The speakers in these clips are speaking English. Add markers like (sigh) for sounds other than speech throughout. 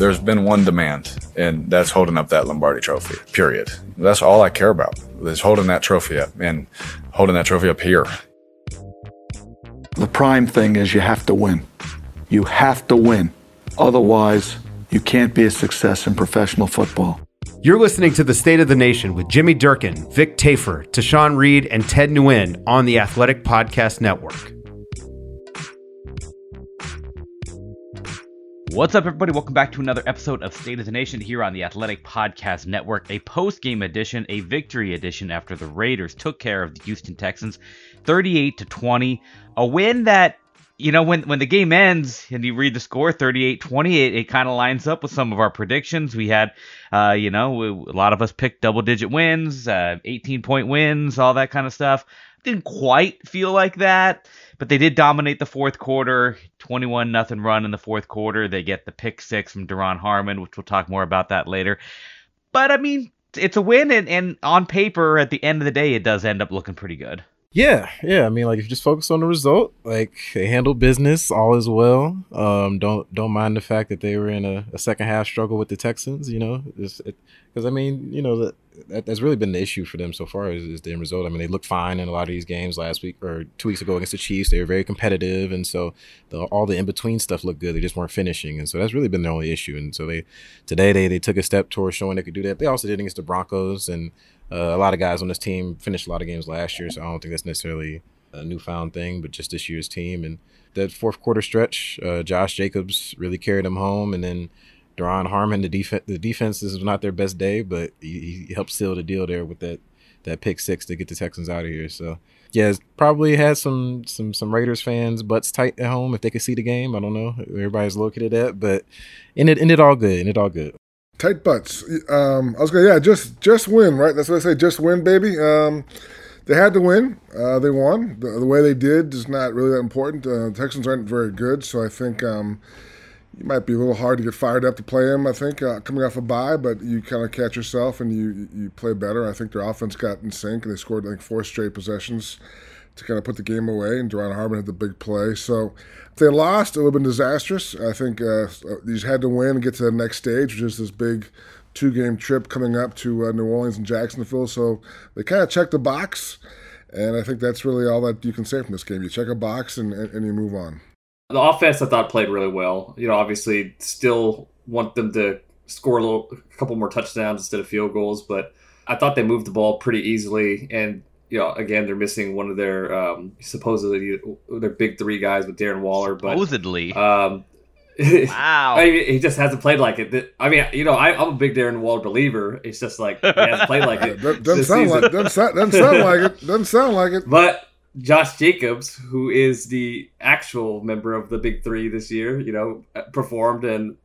There's been one demand, and that's holding up that Lombardi trophy, period. That's all I care about, is holding that trophy up and holding that trophy up here. The prime thing is you have to win. You have to win. Otherwise, you can't be a success in professional football. You're listening to The State of the Nation with Jimmy Durkin, Vic Tafur, Tashan Reed, and Ted Nguyen on the Athletic Podcast Network. What's up, everybody? Welcome back to another episode of State of the Nation here on the Athletic Podcast Network, a post game edition, a victory edition after the Raiders took care of the Houston Texans 38 to 20. A win that, you know, when, when the game ends and you read the score 38 20, it, it kind of lines up with some of our predictions. We had, uh, you know, we, a lot of us picked double digit wins, uh, 18 point wins, all that kind of stuff. Didn't quite feel like that but they did dominate the fourth quarter. 21 nothing run in the fourth quarter. They get the pick six from Duron Harmon which we'll talk more about that later. But I mean it's a win and, and on paper at the end of the day it does end up looking pretty good yeah, yeah. I mean, like if you just focus on the result, like they handled business, all as well. Um, don't don't mind the fact that they were in a, a second half struggle with the Texans. You know, because I mean, you know that, that, that's really been the issue for them so far is, is the end result. I mean, they looked fine in a lot of these games last week or two weeks ago against the Chiefs. They were very competitive, and so the, all the in between stuff looked good. They just weren't finishing, and so that's really been their only issue. And so they today they they took a step towards showing they could do that. They also did against the Broncos and uh, a lot of guys on this team finished a lot of games last year, so I don't think that's necessarily a newfound thing, but just this year's team. And that fourth quarter stretch, uh, Josh Jacobs really carried them home, and then Duron Harmon, the defense, the defense is not their best day, but he, he helped seal the deal there with that that pick six to get the Texans out of here. So yeah, probably had some some some Raiders fans butts tight at home if they could see the game. I don't know everybody's located at, but it ended all good. Ended all good tight butts. Um, I was going, yeah, just just win, right? That's what I say, just win, baby. Um, they had to win. Uh, they won. The, the, way they did is not really that important. Uh, the Texans aren't very good, so I think um, you might be a little hard to get fired up to play them. I think uh, coming off a bye, but you kind of catch yourself and you you play better. I think their offense got in sync and they scored like four straight possessions to kind of put the game away. And Duron Harmon had the big play. So if they lost, it would have been disastrous. I think uh, you had to win and get to the next stage, which is this big two game trip coming up to uh, New Orleans and Jacksonville. So they kind of checked the box. And I think that's really all that you can say from this game. You check a box and, and you move on. The offense, I thought, played really well. You know, obviously, still want them to score a little, a couple more touchdowns instead of field goals, but I thought they moved the ball pretty easily. And you know, again, they're missing one of their um, supposedly their big three guys with Darren Waller, but supposedly. Um, wow, (laughs) I mean, he just hasn't played like it. I mean, you know, I, am a big Darren Waller believer. It's just like he hasn't played like it. (laughs) doesn't, sound like, doesn't, doesn't sound like it. Doesn't sound like it. But Josh Jacobs, who is the actual member of the big three this year, you know, performed and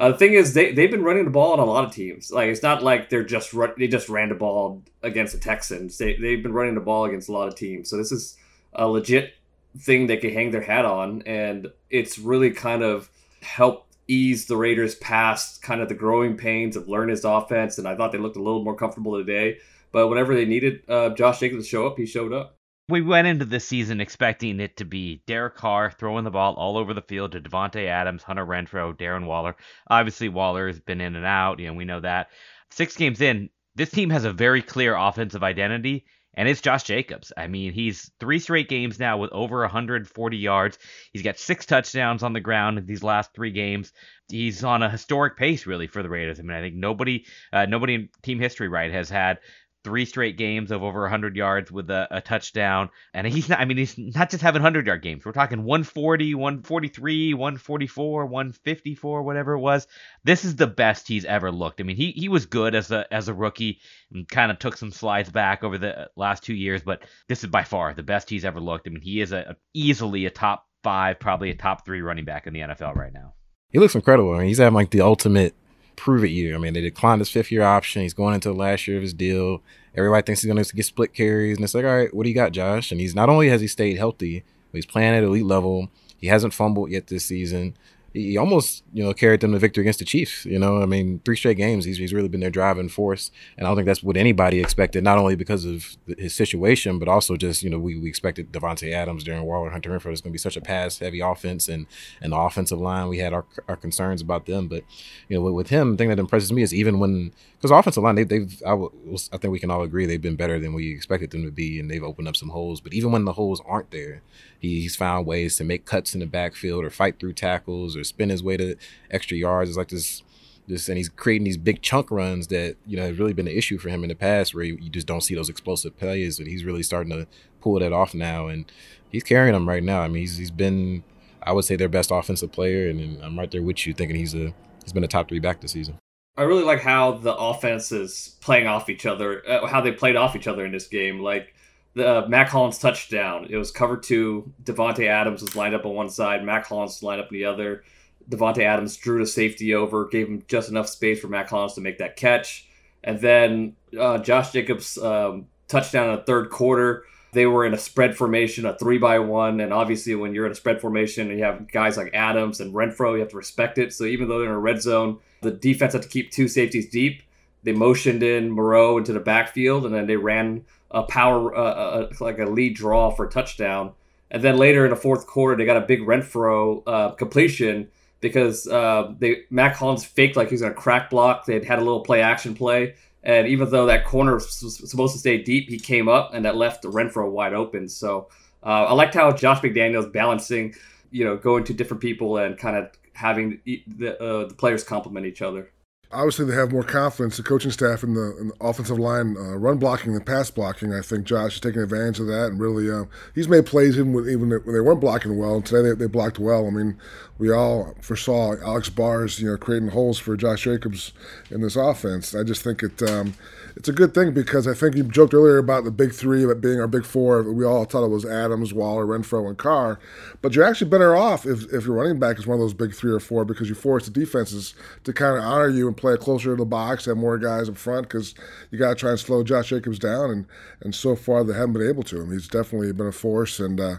uh, the thing is, they they've been running the ball on a lot of teams. Like it's not like they're just they just ran the ball against the Texans. They they've been running the ball against a lot of teams. So this is a legit thing they can hang their hat on, and it's really kind of helped ease the Raiders past kind of the growing pains of his offense. And I thought they looked a little more comfortable today. But whenever they needed uh, Josh Jacobs to show up, he showed up. We went into this season expecting it to be Derek Carr throwing the ball all over the field to Davante Adams, Hunter Renfrow, Darren Waller. Obviously, Waller has been in and out. You know, we know that. Six games in, this team has a very clear offensive identity, and it's Josh Jacobs. I mean, he's three straight games now with over 140 yards. He's got six touchdowns on the ground in these last three games. He's on a historic pace, really, for the Raiders. I mean, I think nobody, uh, nobody in team history, right, has had three straight games of over 100 yards with a, a, touchdown. And he's not, I mean, he's not just having 100 yard games. We're talking 140, 143, 144, 154, whatever it was. This is the best he's ever looked. I mean, he, he was good as a, as a rookie and kind of took some slides back over the uh, last two years, but this is by far the best he's ever looked. I mean, he is a, a easily a top five, probably a top three running back in the NFL right now. He looks incredible. I mean, he's having like the ultimate prove it year. I mean, they declined his fifth year option. He's going into the last year of his deal. Everybody thinks he's going to get split carries, and it's like, all right, what do you got, Josh? And he's not only has he stayed healthy, but he's playing at elite level. He hasn't fumbled yet this season he almost you know carried them to victory against the Chiefs. You know, I mean, three straight games. He's, he's really been their driving force, and I don't think that's what anybody expected. Not only because of his situation, but also just you know we, we expected Davante Adams, Darren Waller, Hunter Renfrow is going to be such a pass heavy offense, and and the offensive line we had our, our concerns about them. But you know with, with him, the thing that impresses me is even when because offensive line they, they've I, I think we can all agree they've been better than we expected them to be, and they've opened up some holes. But even when the holes aren't there, he's found ways to make cuts in the backfield or fight through tackles or spin his way to extra yards. It's like this, this, and he's creating these big chunk runs that you know have really been an issue for him in the past, where you, you just don't see those explosive plays. But he's really starting to pull that off now, and he's carrying them right now. I mean, he's he's been, I would say, their best offensive player, and I'm right there with you, thinking he's a he's been a top three back this season. I really like how the offense is playing off each other, uh, how they played off each other in this game. Like the uh, Mack Hollins touchdown, it was cover two. Davante Adams was lined up on one side, Mack Hollins lined up on the other. Davante Adams drew the safety over, gave him just enough space for Mack Hollins to make that catch. And then uh, Josh Jacobs um, touchdown in the third quarter. They were in a spread formation, a three by one, and obviously when you're in a spread formation and you have guys like Adams and Renfrow, you have to respect it. So even though they're in a red zone, the defense had to keep two safeties deep. They motioned in Moreau into the backfield, and then they ran a power uh, uh, like a lead draw for a touchdown. And then later in the fourth quarter, they got a big Renfrow uh, completion because uh, they Mack Hollins faked like he was going to crack block. They had a little play action play, and even though that corner was supposed to stay deep, he came up and that left Renfrow wide open. So uh, I liked how Josh McDaniels balancing, you know, going to different people and kind of having the uh, the players complement each other obviously they have more confidence, the coaching staff in the, in the offensive line, uh, run blocking and pass blocking. I think Josh is taking advantage of that and really uh, he's made plays even with, even when they weren't blocking well. And today they, they blocked well. I mean, we all foresaw Alex Bars, you know, creating holes for Josh Jacobs in this offense. I just think it. Um, it's a good thing because I think you joked earlier about the big three, about being our big four. We all thought it was Adams, Waller, Renfrow, and Carr. But you're actually better off if, if your running back is one of those big three or four because you force the defenses to kind of honor you and play closer to the box, have more guys up front because you got to try and slow Josh Jacobs down. And, and so far, they haven't been able to. Him. He's definitely been a force. And uh,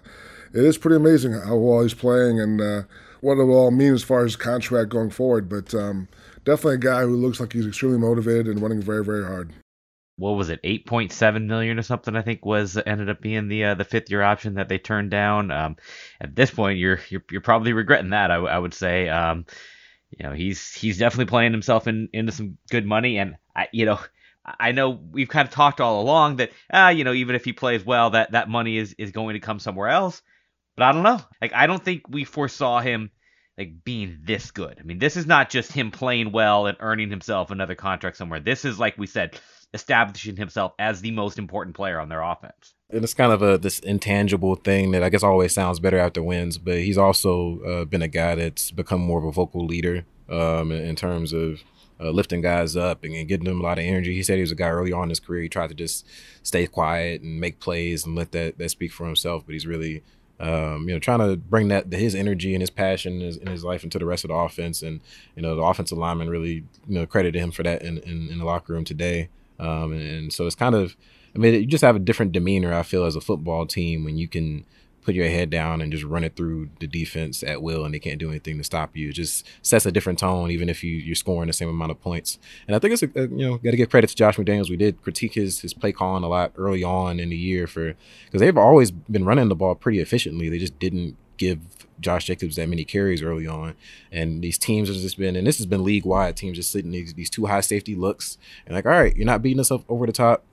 it is pretty amazing how well he's playing and uh, what it will all mean as far as contract going forward. But um, definitely a guy who looks like he's extremely motivated and running very, very hard what was it, 8.7 million or something? I think was ended up being the uh, the fifth year option that they turned down. Um, at this point, you're you're, you're probably regretting that. I, I would say. Um, you know, he's he's definitely playing himself in, into some good money, and I, you know. I know we've kind of talked all along that, ah, you know, even if he plays well, that that money is is going to come somewhere else. But I don't know. Like, I don't think we foresaw him like being this good. I mean, this is not just him playing well and earning himself another contract somewhere. This is like we said, establishing himself as the most important player on their offense. And it's kind of a this intangible thing that I guess always sounds better after wins, but he's also uh, been a guy that's become more of a vocal leader um, in, terms of uh, lifting guys up and, and, getting them a lot of energy. He said he was a guy early on in his career. He tried to just stay quiet and make plays and let that that speak for himself. But he's really, um, you know, trying to bring that his energy and his passion in his, in his, life into the rest of the offense. And you know, the offensive lineman really, you know, credited him for that in, in, in the locker room today. Um, and, and, so it's kind of, I mean, you just have a different demeanor. I feel as a football team when you can put your head down and just run it through the defense at will, and they can't do anything to stop you. It just sets a different tone, even if you you're scoring the same amount of points. And I think it's a, a you know got to give credit to Josh McDaniels. We did critique his his play calling a lot early on in the year for because they've always been running the ball pretty efficiently. They just didn't give Josh Jacobs that many carries early on. And these teams have just been, and this has been league wide, teams just sitting these, these two high safety looks and like, all right, you're not beating us up over the top.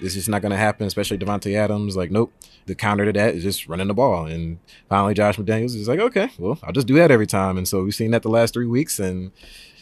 This is not going to happen, especially Davante Adams. Like, nope. The counter to that is just running the ball. And finally, Josh McDaniels is like, okay, well, I'll just do that every time. And so we've seen that the last three weeks. And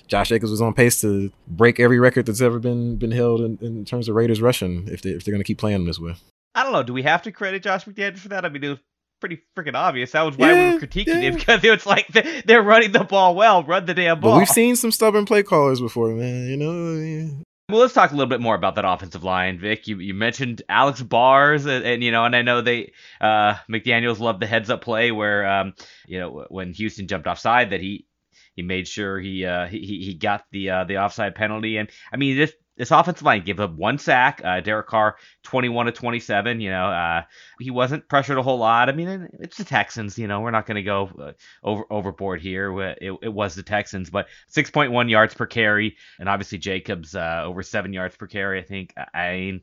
Josh Jacobs was on pace to break every record that's ever been been held in, in terms of Raiders rushing if, they, if they're going to keep playing this way. I don't know. Do we have to credit Josh McDaniels for that? I mean, pretty freaking obvious. That was why Yeah, we were critiquing yeah. it because (laughs) it was like they- they're running the ball well. Run the damn ball. But we've seen some stubborn play callers before, man. You know, yeah. Well, let's talk a little bit more about that offensive line, Vic. You you mentioned Alex Bars, and, and you know, and I know they uh, McDaniel's loved the heads up play where um, you know when Houston jumped offside that he he made sure he uh, he he got the uh, the offside penalty, and I mean this this offensive line gave up one sack. Uh, Derek Carr, 21 to 27. You know, uh, he wasn't pressured a whole lot. I mean, it's the Texans. You know, we're not going to go uh, over overboard here. It, it was the Texans, but 6.1 yards per carry, and obviously Jacobs uh, over seven yards per carry. I think. I mean,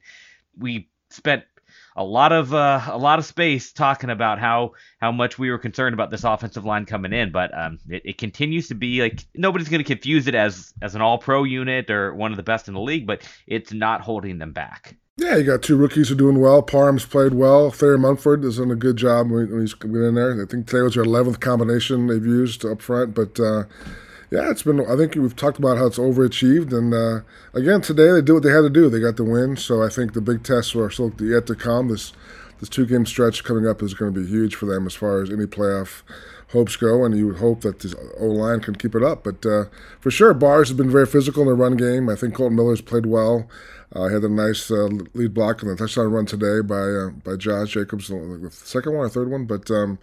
we spent a lot of uh, a lot of space talking about how how much we were concerned about this offensive line coming in, but um, it, it continues to be like nobody's going to confuse it as as an All Pro unit or one of the best in the league, but it's not holding them back. Yeah, you got two rookies who are doing well. Parham's played well. Thayer Munford has done a good job when he's been in there. I think today was their 11th combination they've used up front. But uh, yeah, it's been, I think we've talked about how it's overachieved. And uh, again, today they did what they had to do. They got the win. So I think the big tests are still yet to come. This, this two game stretch coming up is going to be huge for them as far as any playoff hopes go, and you would hope that the O line can keep it up. But uh, for sure, Bars has been very physical in the run game. I think Kolton Miller's played well. Uh, had a nice uh, lead block on the touchdown run today by uh, by Josh Jacobs, the second one or third one. But um,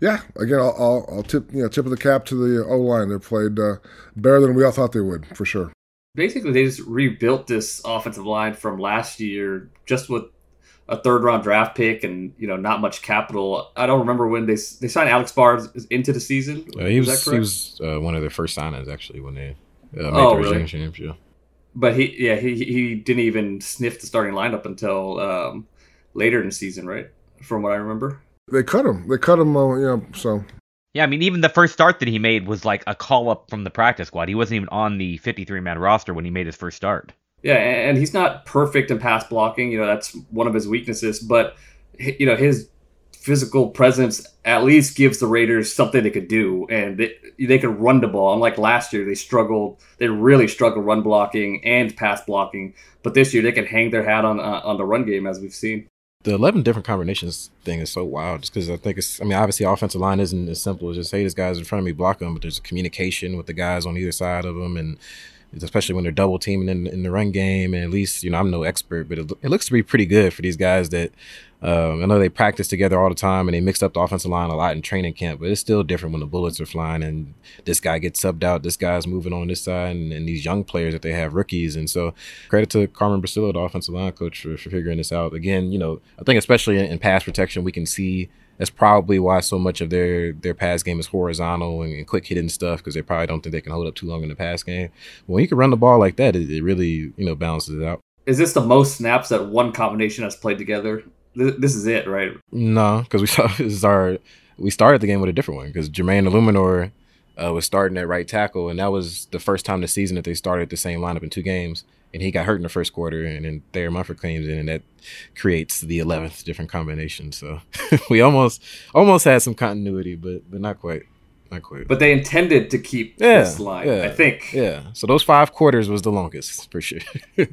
yeah, again, I'll, I'll, I'll tip you know tip of the cap to the O line. They played uh, better than we all thought they would, for sure. Basically, they just rebuilt this offensive line from last year just with a third round draft pick and you know not much capital. I don't remember when they they signed Alex Bars into the season. Uh, he Is was he was uh, one of their first signings actually when they uh, made Oh, the really? Virginia championship. But he, yeah, he he didn't even sniff the starting lineup until um, later in the season, right? From what I remember. They cut him. They cut him. Uh, you know, so Yeah, I mean, even the first start that he made was like a call up from the practice squad. He wasn't even on the 53 man roster when he made his first start. Yeah, and and he's not perfect in pass blocking. You know, that's one of his weaknesses. But you know, his physical presence at least gives the Raiders something they could do, and they, they could run the ball. Unlike last year, they struggled. They really struggled run blocking and pass blocking. But this year, they can hang their hat on uh, on the run game, as we've seen. The eleven different combinations thing is so wild, just because I think it's. I mean, obviously, offensive line isn't as simple as just hey, this guy's in front of me, block him. But there's communication with the guys on either side of them, and especially when they're double teaming in, in the run game. And at least, you know, I'm no expert, but it, it looks to be pretty good for these guys that um, I know they practice together all the time and they mixed up the offensive line a lot in training camp, but it's still different when the bullets are flying and this guy gets subbed out, this guy's moving on this side, and, and these young players that they have, rookies. And so credit to Carmen Bricillo, the offensive line coach, for, for figuring this out. Again, you know, I think especially in, in pass protection, we can see that's probably why so much of their their pass game is horizontal and, and quick hitting stuff because they probably don't think they can hold up too long in the pass game. But when you can run the ball like that, it, it really you know balances it out. Is this the most snaps that one combination has played together? Th- This is it, right? No, because we (laughs) saw this is our we started the game with a different one because Jermaine Eluemunor uh, was starting at right tackle, and that was the first time this season that they started the same lineup in two games. And he got hurt in the first quarter, and then Thayer Munford comes in, and that creates the eleventh different combination. So (laughs) we almost almost had some continuity, but but not quite, not quite. But they intended to keep Yeah, this line, yeah, I think. yeah. So those five quarters was the longest for sure. (laughs)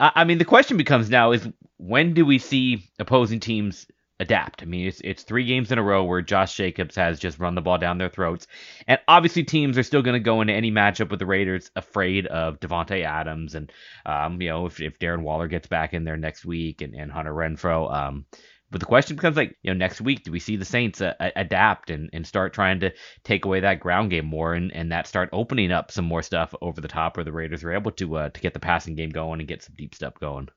I I mean, the question becomes now is when do we see opposing teams adapt? I mean, it's it's three games in a row where Josh Jacobs has just run the ball down their throats, and obviously teams are still going to go into any matchup with the Raiders afraid of Davante Adams, and um, you know if if Darren Waller gets back in there next week and, and Hunter Renfrow, um. But the question becomes like, you know, next week, do we see the Saints uh, adapt and, and start trying to take away that ground game more and, and that start opening up some more stuff over the top where the Raiders are able to uh, to get the passing game going and get some deep stuff going?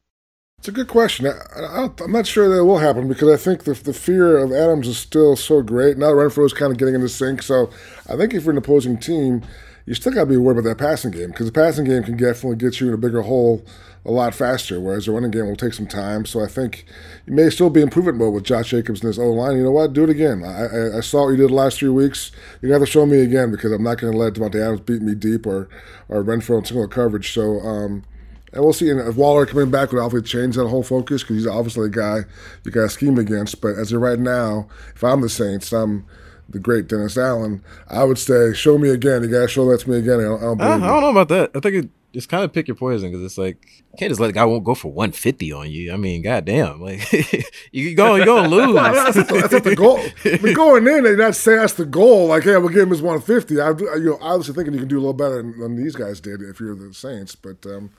It's a good question. I, am not sure that will happen because I think the, the fear of Adams is still so great. Now Renfrow is kind of getting into sync. So I think if you're an opposing team, you still got to be worried about that passing game because the passing game can definitely get you in a bigger hole a lot faster, whereas the running game will take some time. So I think you may still be improvement mode with Josh Jacobs and his O line. You know what? Do it again. I, I, I, saw what you did the last three weeks. You got to have to show me again because I'm not going to let Davante Adams beat me deep or or Renfrow in single coverage. So. Um, and we'll see. And if Waller coming back would obviously change that whole focus because he's obviously a guy you got to scheme against. But as of right now, if I'm the Saints, I'm the great Dennis Allen. I would say, show me again. You got to show that to me again. I don't, I don't, I, I don't know about that. I think it, it's kind of pick your poison because it's like you can't just let the guy won't go for 150 on you. I mean, goddamn, like (laughs) you go, you're gonna (laughs) lose. that's, not, that's not the goal. (laughs) But going in, they not say that's the goal. Like, hey, we'll give him his 150. I, you know, obviously thinking you can do a little better than, than these guys did if you're the Saints, but. um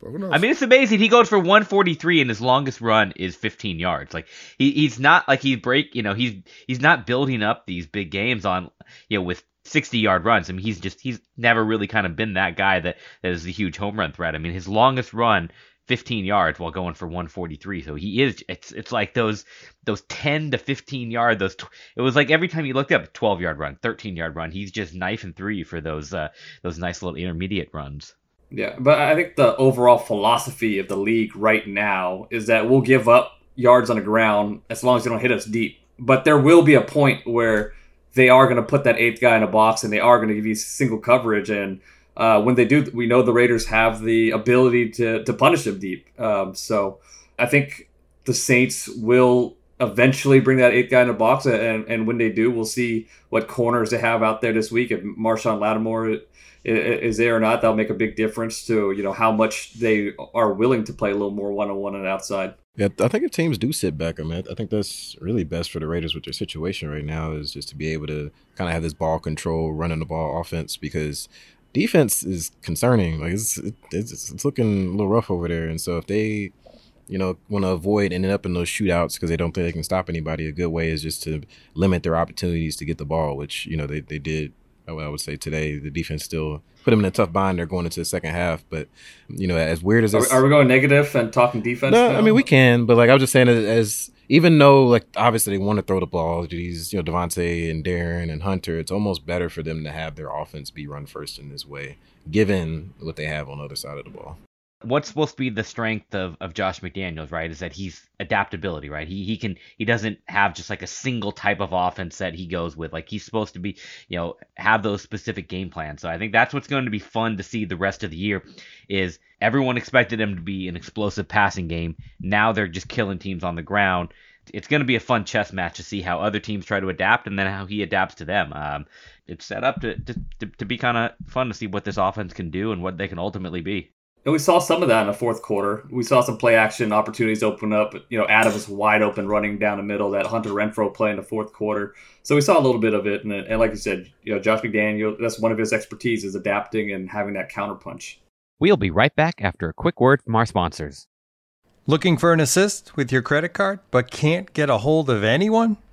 but who knows? I mean, it's amazing. He goes for 143, and his longest run is 15 yards. Like he, he's not like he's break. You know, he's he's not building up these big games on you know with 60 yard runs. I mean, he's just he's never really kind of been that guy that that is a huge home run threat. I mean, his longest run 15 yards while going for 143. So he is it's it's like those those 10 to 15 yard those it was like every time you looked up 12 yard run, 13 yard run, he's just knife and three for those uh those nice little intermediate runs. Yeah, but I think the overall philosophy of the league right now is that we'll give up yards on the ground as long as they don't hit us deep. But there will be a point where they are going to put that eighth guy in a box and they are going to give you single coverage. And uh, when they do, we know the Raiders have the ability to to punish them deep. Um, so I think the Saints will eventually bring that eighth guy in a box, and, and when they do, we'll see what corners they have out there this week. If Marshon Lattimore is there or not, that'll make a big difference to you know how much they are willing to play a little more one on one and outside. Yeah, I think if teams do sit back, I mean, I think that's really best for the Raiders with their situation right now is just to be able to kind of have this ball control, running the ball offense because defense is concerning. Like it's it's, it's looking a little rough over there, and so if they you know, want to avoid ending up in those shootouts because they don't think they can stop anybody. A good way is just to limit their opportunities to get the ball, which you know they, they did I would say today the defense still put them in a tough bind. They're going into the second half, but you know, as weird as this, are, are we going negative and talking defense? No, now? I mean we can, but like I was just saying, as, as even though like obviously they want to throw the ball, these you know Davante and Darren and Hunter, it's almost better for them to have their offense be run first in this way, given what they have on the other side of the ball what's supposed to be the strength of, of Josh McDaniels, right? Is that he's adaptability, right? He he can he doesn't have just like a single type of offense that he goes with. Like he's supposed to be, you know, have those specific game plans. So I think that's what's going to be fun to see the rest of the year is everyone expected him to be an explosive passing game. Now they're just killing teams on the ground. It's going to be a fun chess match to see how other teams try to adapt and then how he adapts to them. Um, it's set up to, to, to, to be kind of fun to see what this offense can do and what they can ultimately be. And we saw some of that in the fourth quarter. We saw some play action opportunities open up. You know, Adam was wide open running down the middle. That Hunter Renfrow play in the fourth quarter. So we saw a little bit of it. And, and like you said, you know, Josh McDaniel, that's one of his expertise is adapting and having that counterpunch. We'll be right back after a quick word from our sponsors. Looking for an assist with your credit card, but can't get a hold of anyone?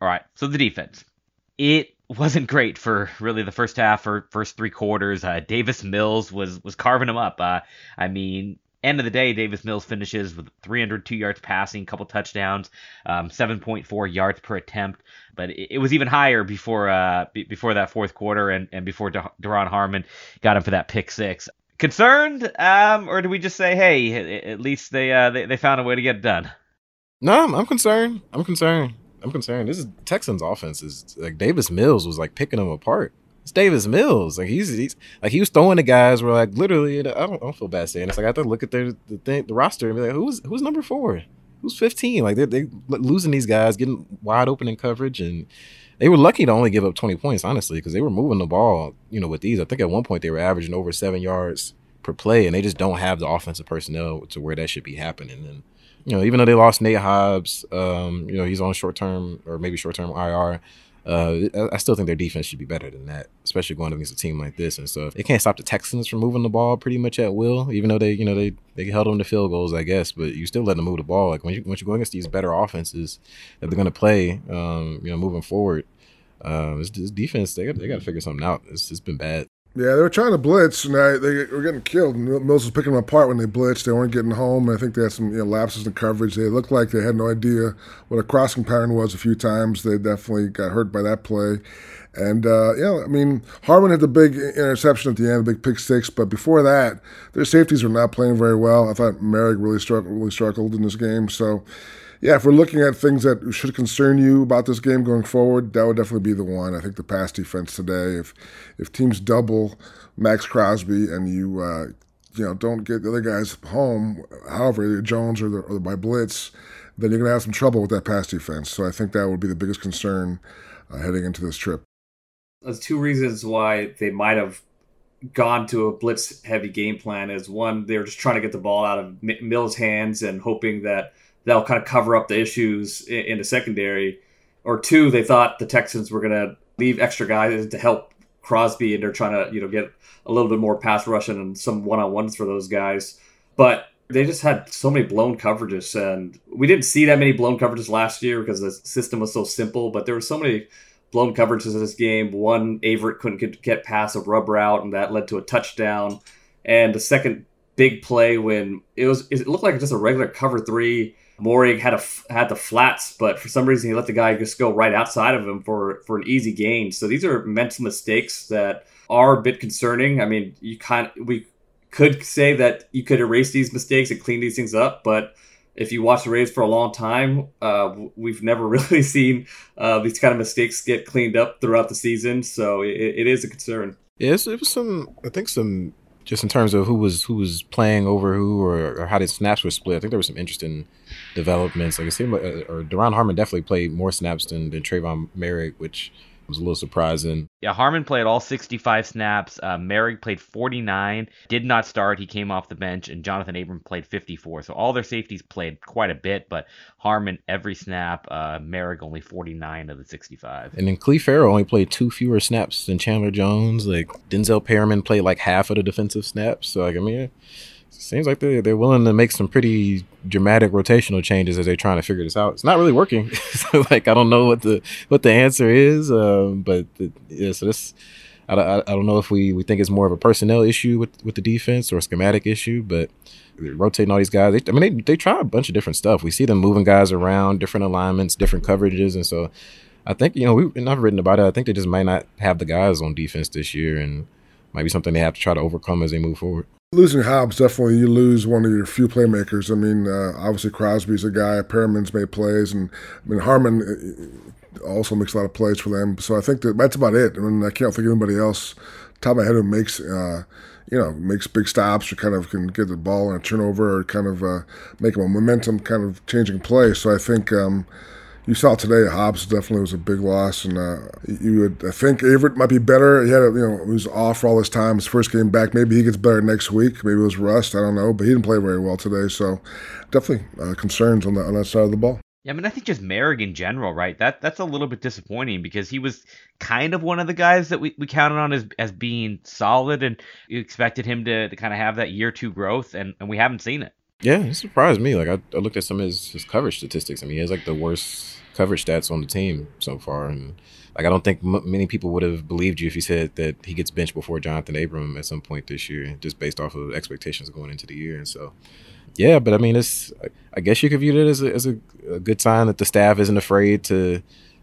All right, so the defense. It wasn't great for really the first half or first three quarters. Uh, Davis Mills was was carving them up. Uh, I mean, end of the day, Davis Mills finishes with 302 yards passing, couple touchdowns, um, 7.4 yards per attempt. But it, it was even higher before uh, b- before that fourth quarter and, and before De- Duron Harmon got him for that pick six. Concerned, um, or do we just say, hey, at least they uh, they, they found a way to get it done? No, I'm concerned. I'm concerned. I'm concerned. This is Texans offense is like Davis Mills was like picking them apart. It's Davis Mills. Like he's, he's like he was throwing the guys were like literally I don't, I don't feel bad saying this. Like I have to look at their the thing, the roster and be like, who's who's number four? Who's 15? Like they're, they losing these guys, getting wide open in coverage, and they were lucky to only give up 20 points, honestly, because they were moving the ball. You know, with these, I think at one point they were averaging over seven yards per play, and they just don't have the offensive personnel to where that should be happening. And you know, even though they lost Nate Hobbs, um, you know, he's on short term or maybe short term IR. Uh, I still think their defense should be better than that, especially going against a team like this. And if they can't stop the Texans from moving the ball pretty much at will, even though they, you know, they they held them to field goals, I guess. But you still let them move the ball. Like when you once you go against these better offenses that they're going to play, um, you know, moving forward, uh, this, this defense they got they got to figure something out. It's it's been bad. Yeah, they were trying to blitz, and they, were getting killed. Mills was picking them apart when they blitzed. They weren't getting home. I think they had some you know, lapses in coverage. They looked like they had no idea what a crossing pattern was a few times. They definitely got hurt by that play. And, uh, yeah, I mean, Harmon had the big interception at the end, the big pick six, but before that, their safeties were not playing very well. I thought Moehrig really really struggled in this game. So, yeah, if we're looking at things that should concern you about this game going forward, that would definitely be the one. I think the pass defense today, if if teams double Maxx Crosby and you uh, you know don't get the other guys home, however, Jones or, the, or by blitz, then you're going to have some trouble with that pass defense. So I think that would be the biggest concern uh, heading into this trip. There's two reasons why they might have gone to a blitz heavy game plan. Is one, they were just trying to get the ball out of Mills' hands and hoping that that'll kind of cover up the issues in, in the secondary. Or two, they thought the Texans were going to leave extra guys to help Crosby, and they're trying to you know get a little bit more pass rushing and some one on ones for those guys. But they just had so many blown coverages, and we didn't see that many blown coverages last year because the system was so simple. But there were so many blown coverages in this game. One, Averett couldn't get, past a rub route, and that led to a touchdown. And the second big play when it was it looked like just a regular cover three Moehrig had a had the flats, but for some reason he let the guy just go right outside of him for for an easy gain. So these are mental mistakes that are a bit concerning. I mean, you kind we could say that you could erase these mistakes and clean these things up, but if you watch the Rays for a long time, uh, we've never (laughs) really seen uh, these kind of mistakes get cleaned up throughout the season. So it, it is a concern. Yes, it was some. I think some just in terms of who was who was playing over who or, or how the snaps were split. I think there was some interesting developments. Like it seemed like, uh, or Duron Harmon definitely played more snaps than, than Tre'von Moehrig, which was a little surprising. Yeah, Harmon played all 65 snaps. Uh, Moehrig played 49, did not start. He came off the bench, and Jonathan Abram played 54. So all their safeties played quite a bit, but Harmon every snap. Uh, Moehrig only 49 of the 65. And then Clelin Ferrell only played two fewer snaps than Chandler Jones. Like Denzel Perryman played like half of the defensive snaps. So like I mean seems like they're, they're willing to make some pretty dramatic rotational changes as they're trying to figure this out. It's not really working. (laughs) so like I don't know what the what the answer is, um, but the, yeah. So this I, I, I, don't know if we, we think it's more of a personnel issue with, with the defense or a schematic issue, but rotating all these guys. They, I mean, they, they try a bunch of different stuff. We see them moving guys around, different alignments, different coverages, and so I think you know we and I've written about it. I think they just might not have the guys on defense this year, and might be something they have to try to overcome as they move forward. Losing Hobbs, definitely you lose one of your few playmakers. I mean, uh, obviously Crosby's a guy, Perryman's made plays, and I mean Harmon uh, also makes a lot of plays for them. So I think that that's about it. I mean, I can't think of anybody else top of my head who makes, uh, you know, makes big stops or kind of can get the ball in a turnover or kind of uh, make a momentum kind of changing play. So I think. Um, you saw today Hobbs definitely was a big loss, and uh, you would I think Averett might be better. He had a, you know he was off for all this time. His first game back, maybe he gets better next week. Maybe it was rust. I don't know, but he didn't play very well today. So definitely uh, concerns on that on that side of the ball. Yeah, I mean, I think just Moehrig in general, right? That that's a little bit disappointing because he was kind of one of the guys that we, we counted on as as being solid, and you expected him to, to kind of have that year two growth, and, and we haven't seen it. Yeah, it surprised me. Like I, I looked at some of his, his coverage statistics. I mean, he has like the worst coverage stats on the team so far, and like I don't think m- many people would have believed you if you said that he gets benched before Jonathan Abram at some point this year, just based off of expectations going into the year. And so, yeah, but I mean, it's I guess you could view it as a, as a, a good sign that the staff isn't afraid to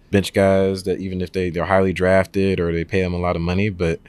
bench guys that even if they they're highly drafted or they pay them a lot of money, but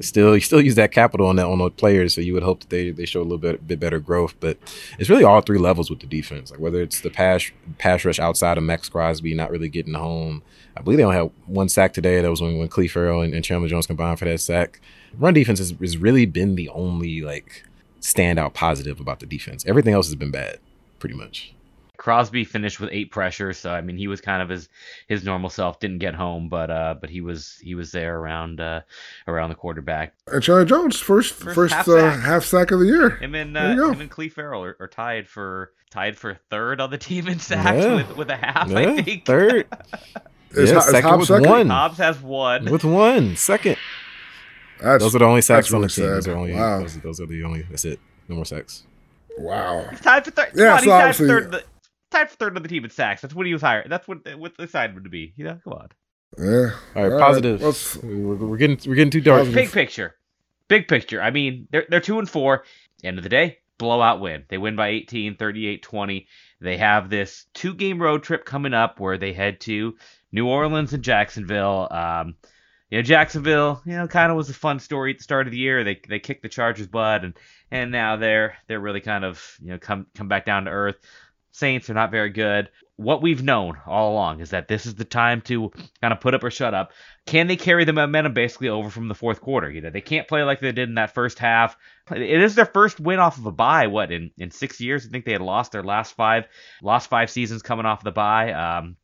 still you still use that capital on that on those players so you would hope that they, they show a little bit bit better growth but it's really all three levels with the defense like whether it's the pass pass rush outside of Maxx Crosby not really getting home. I believe they only had one sack today. That was when, when Ferrell and, and Chandler Jones combined for that sack. Run defense has, has really been the only like standout positive about the defense. Everything else has been bad pretty much Crosby finished with eight pressures, so I mean he was kind of his his normal self. Didn't get home, but uh, but he was he was there around uh, around the quarterback. And Chandler Jones first first, first half, uh, sack. half, sack. of the year. Him and uh, him and Clelin Ferrell are, are, tied for tied for third on the team in sacks yeah. with, with a half. Yeah, I think third. (laughs) is, yeah, second with second? one. Hobbs has one with one second. That's, those are the only sacks on the team. Those are only wow. those, those, are the only. That's it. No more sacks. Wow. He's tied for third. Yeah, so obviously, third tied for third on the team in sacks. That's what he was hired. That's what what the side would be. You know, come on. Yeah. All right, positive. we're, we're, getting we're getting too dark. Big picture. Big picture. I mean, they're they're two and four. End of the day, blowout win. They win by 18, 38-20. They have this two game road trip coming up where they head to New Orleans and Jacksonville. Um, you know, Jacksonville, you know, kind of was a fun story at the start of the year. They they kicked the Chargers' butt, and and now they're they're really kind of you know come come back down to earth. Saints are not very good. What we've known all along is that this is the time to kind of put up or shut up. Can they carry the momentum basically over from the fourth quarter? You know, they can't play like they did in that first half. It is their first win off of a bye. What in in six years? I think they had lost their last five, lost five seasons coming off the bye. Um,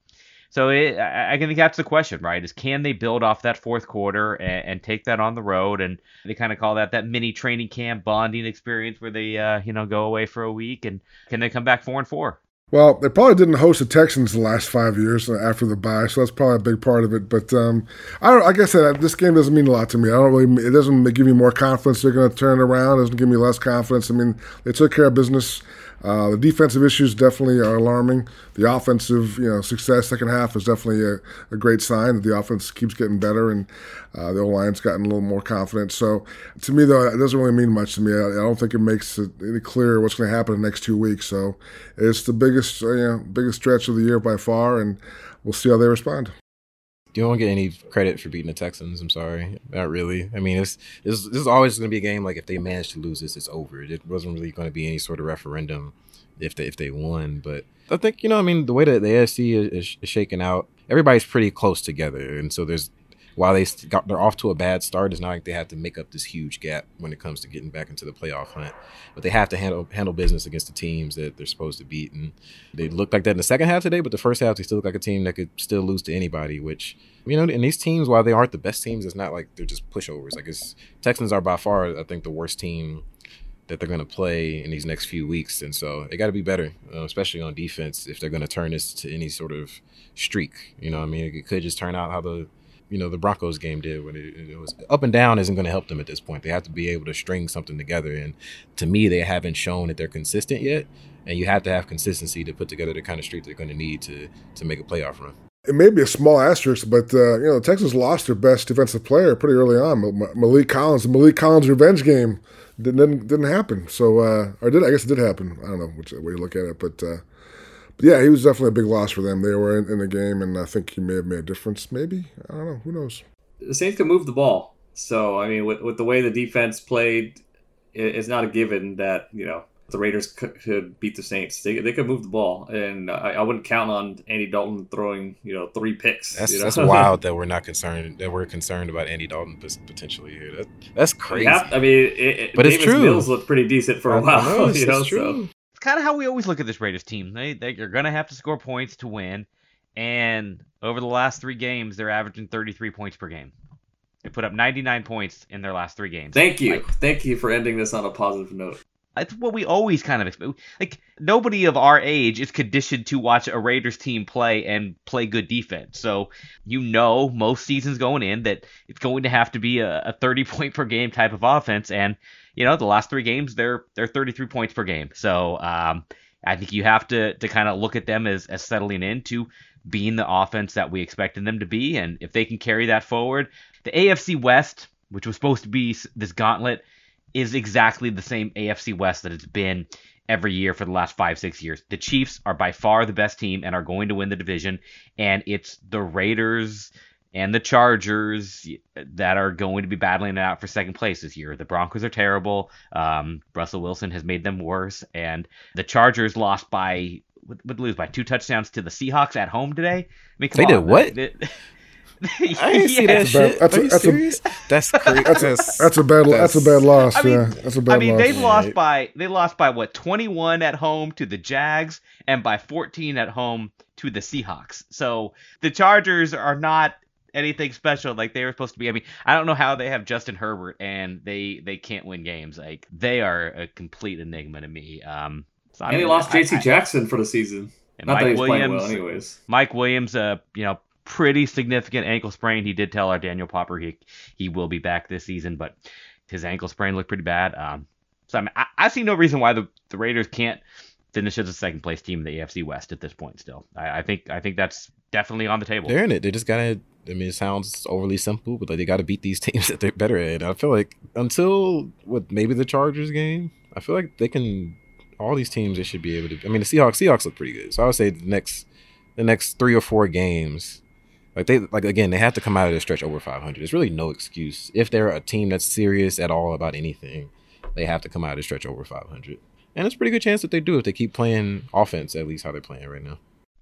so it, I, I think that's the question, right? Is can they build off that fourth quarter and, and take that on the road? And they kind of call that that mini training camp bonding experience where they, uh, you know, go away for a week and can they come back four and four? Well, they probably didn't host the Texans the last five years after the bye, so that's probably a big part of it. But um, I don't. Like I said, this game doesn't mean a lot to me. I don't really. It doesn't give me more confidence they're going to turn it around. It doesn't give me less confidence. I mean, they took care of business. Uh, the defensive issues definitely are alarming. The offensive, you know, success second half is definitely a, a great sign that the offense keeps getting better and uh, the O line's gotten a little more confident. So to me, though, it doesn't really mean much to me. I, I don't think it makes it any clearer what's going to happen in the next two weeks. So it's the biggest, you know, biggest stretch of the year by far, and we'll see how they respond. You don't get any credit for beating the Texans. I'm sorry, not really. I mean, it's, it's this is always going to be a game like if they manage to lose this, it's over. It wasn't really going to be any sort of referendum if they if they won. But I think you know, I mean, the way that the AFC is, is shaking out, everybody's pretty close together, and so there's while they got they're off to a bad start, it's not like they have to make up this huge gap when it comes to getting back into the playoff hunt. But they have to handle handle business against the teams that they're supposed to beat, and they looked like that in the second half today. But the first half, they still look like a team that could still lose to anybody. Which you know, and these teams, while they aren't the best teams, it's not like they're just pushovers. Like it's Texans are by far, I think, the worst team that they're going to play in these next few weeks, and so they got to be better, uh, especially on defense, if they're going to turn this to any sort of streak. You know, I mean, it could just turn out how the you know the Broncos game did when it, it was up and down isn't going to help them at this point. They have to be able to string something together, and to me, they haven't shown that they're consistent yet. And you have to have consistency to put together the kind of streak they're going to need to to make a playoff run. It may be a small asterisk, but uh, you know the Texans lost their best defensive player pretty early on, Maliek Collins. The Maliek Collins revenge game didn't didn't happen. So uh, or did I guess it did happen. I don't know which way you look at it, but. Uh, yeah, he was definitely a big loss for them. They were in, in, the game, and I think he may have made a difference. Maybe I don't know. Who knows? The Saints can move the ball, so I mean, with with the way the defense played, it's not a given that you know the Raiders could, beat the Saints. They, they could move the ball, and I, I, wouldn't count on Andy Dalton throwing you know three picks. That's, you know? that's (laughs) wild that we're not concerned that we're concerned about Andy Dalton potentially here. That, that's crazy. Have, I mean, it, but Davis it's true. Mills looked pretty decent for a while. Know, (laughs) you know, so kind of how we always look at this Raiders team. They they're gonna have to score points to win, and over the last three games, they're averaging 33 points per game. They put up 99 points in their last three games. Thank you, like, thank you for ending this on a positive note. That's what we always kind of expect. Like nobody of our age is conditioned to watch a Raiders team play and play good defense. So you know most seasons going in that it's going to have to be a, a 30 point per game type of offense. And you know the last three games they're they're 33 points per game. So um, I think you have to to kind of look at them as as settling into being the offense that we expected them to be. And if they can carry that forward, the AFC West, which was supposed to be this gauntlet is exactly the same AFC West that it's been every year for the last five, six years. The Chiefs are by far the best team and are going to win the division. And it's the Raiders and the Chargers that are going to be battling it out for second place this year. The Broncos are terrible. Um, Russell Wilson has made them worse. And the Chargers lost by would lose by two touchdowns to the Seahawks at home today. I mean, they on, did what? They, (laughs) I didn't see that shit. That's a, that's serious? A, that's crazy. That's a, (laughs) that's a bad. That's, that's a bad loss. I mean, yeah, that's a bad. I mean, loss. they've lost by they lost by what twenty one at home to the Jags and by fourteen at home to the Seahawks. So the Chargers are not anything special like they were supposed to be. I mean, I don't know how they have Justin Herbert and they they can't win games. Like they are a complete enigma to me. Um, so and they lost J.C. Jackson for the season. Not Mike that he's Williams, playing well, anyways. Mike Williams, uh, you know, pretty significant ankle sprain. He did tell our Daniel Popper he he will be back this season, but his ankle sprain looked pretty bad. Um, so I, mean, I, I see no reason why the, the Raiders can't finish as a second place team in the AFC West at this point. Still, I, I think I think that's definitely on the table. They're in it. They just gotta. I mean, it sounds overly simple, but like they got to beat these (laughs) teams that they're better at. I feel like until with maybe the Chargers game, I feel like they can. All these teams they should be able to. I mean, the Seahawks Seahawks look pretty good, so I would say the next the next three or four games like they like again, they have to come out of the stretch over 500. There's really no excuse if they're a team that's serious at all about anything. They have to come out of the stretch over 500, and it's a pretty good chance that they do if they keep playing offense at least how they're playing right now.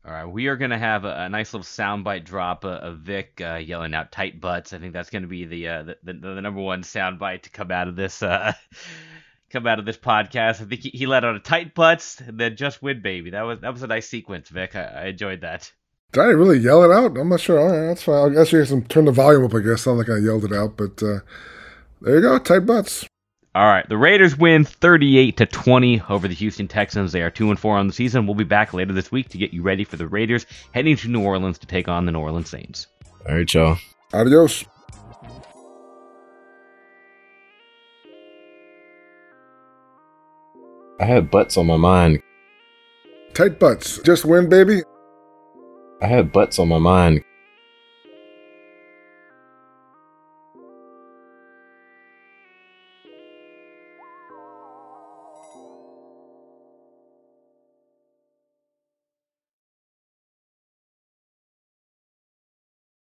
All right, we are going to have a, a, nice little soundbite drop uh, of Vic uh, yelling out "tight butts." I think that's going to be the, uh, the, the, the number one soundbite to come out of this uh, (laughs) come out of this podcast. I think he, he let out a tight butts and then just win, baby. That was that was a nice sequence, Vic. I, I enjoyed that. Did I really yell it out? I'm not sure. All right, that's fine. I guess you can turn the volume up. I guess sound like I yelled it out, but uh, there you go. Tight butts. All right, the Raiders win 38 to 20 over the Houston Texans. They are two and four on the season. We'll be back later this week to get you ready for the Raiders heading to New Orleans to take on the New Orleans Saints. All right, y'all. Adios. I had butts on my mind. Tight butts. Just win, baby. I had butts on my mind.